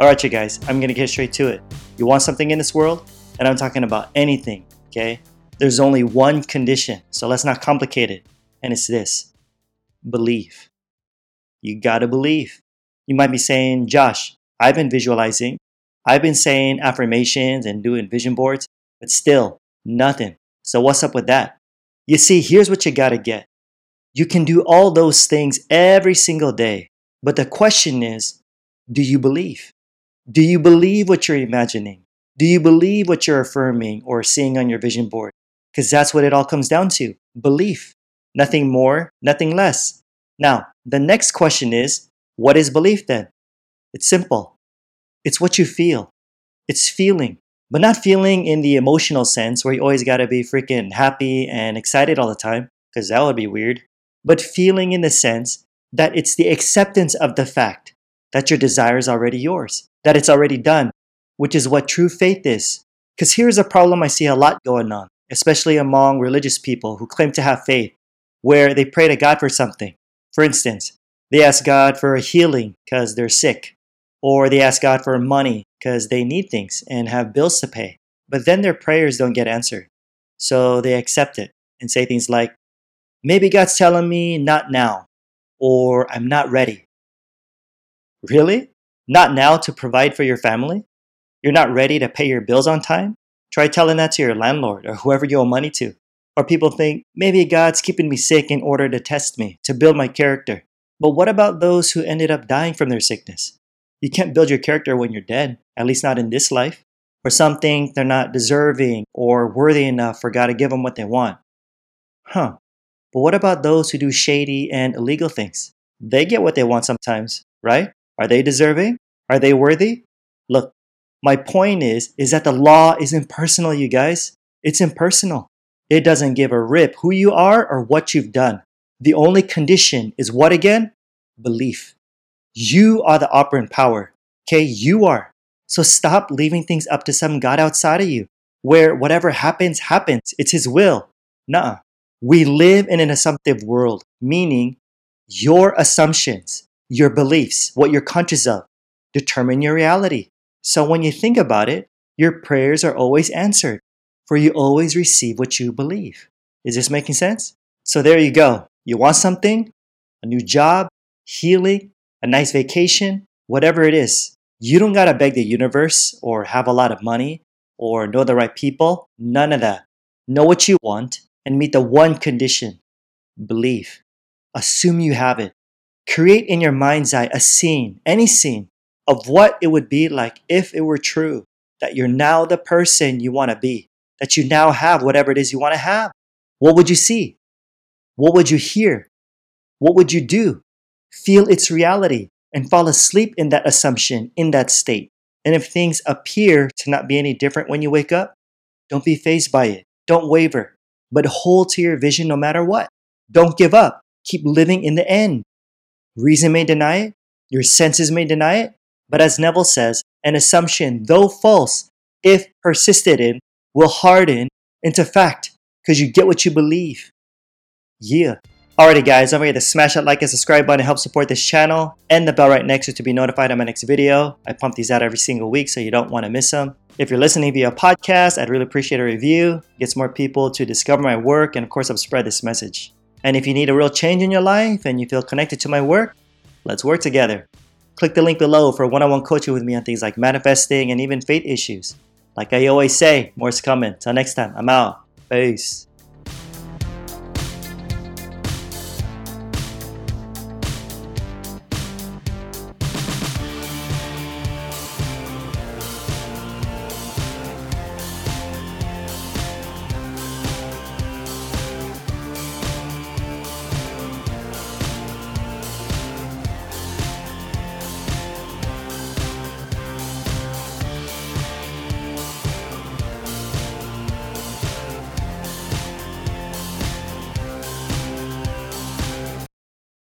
Alright, you guys, I'm gonna get straight to it. You want something in this world? And I'm talking about anything, okay? There's only one condition, so let's not complicate it. And it's this believe. You gotta believe. You might be saying, Josh, I've been visualizing, I've been saying affirmations and doing vision boards, but still, nothing. So, what's up with that? You see, here's what you gotta get. You can do all those things every single day, but the question is, do you believe? Do you believe what you're imagining? Do you believe what you're affirming or seeing on your vision board? Because that's what it all comes down to belief. Nothing more, nothing less. Now, the next question is what is belief then? It's simple it's what you feel, it's feeling, but not feeling in the emotional sense where you always gotta be freaking happy and excited all the time, because that would be weird, but feeling in the sense that it's the acceptance of the fact that your desire is already yours that it's already done, which is what true faith is. Because here's a problem I see a lot going on, especially among religious people who claim to have faith, where they pray to God for something. For instance, they ask God for a healing because they're sick, or they ask God for money because they need things and have bills to pay. But then their prayers don't get answered. So they accept it and say things like, maybe God's telling me not now, or I'm not ready. Really? Not now to provide for your family? You're not ready to pay your bills on time? Try telling that to your landlord or whoever you owe money to. Or people think, maybe God's keeping me sick in order to test me, to build my character. But what about those who ended up dying from their sickness? You can't build your character when you're dead, at least not in this life. Or some think they're not deserving or worthy enough for God to give them what they want. Huh. But what about those who do shady and illegal things? They get what they want sometimes, right? Are they deserving? Are they worthy? Look, my point is is that the law is impersonal, you guys. It's impersonal. It doesn't give a rip who you are or what you've done. The only condition is what again? Belief. You are the operant power. Okay, you are. So stop leaving things up to some God outside of you, where whatever happens, happens. It's His will. Nah. We live in an assumptive world, meaning your assumptions, your beliefs, what you're conscious of, determine your reality. So when you think about it, your prayers are always answered, for you always receive what you believe. Is this making sense? So there you go. You want something? A new job, healing, a nice vacation, whatever it is. You don't gotta beg the universe or have a lot of money or know the right people. None of that. Know what you want and meet the one condition believe. Assume you have it. Create in your mind's eye a scene, any scene, of what it would be like if it were true that you're now the person you want to be, that you now have whatever it is you want to have. What would you see? What would you hear? What would you do? Feel its reality and fall asleep in that assumption, in that state. And if things appear to not be any different when you wake up, don't be fazed by it. Don't waver, but hold to your vision no matter what. Don't give up. Keep living in the end. Reason may deny it, your senses may deny it, but as Neville says, an assumption, though false, if persisted in, will harden into fact because you get what you believe. Yeah. Alrighty guys, don't forget to smash that like and subscribe button to help support this channel and the bell right next to it to be notified of my next video. I pump these out every single week so you don't want to miss them. If you're listening via podcast, I'd really appreciate a review. It gets more people to discover my work and of course help spread this message. And if you need a real change in your life and you feel connected to my work, let's work together. Click the link below for one on one coaching with me on things like manifesting and even faith issues. Like I always say, more's coming. Till next time, I'm out. Peace.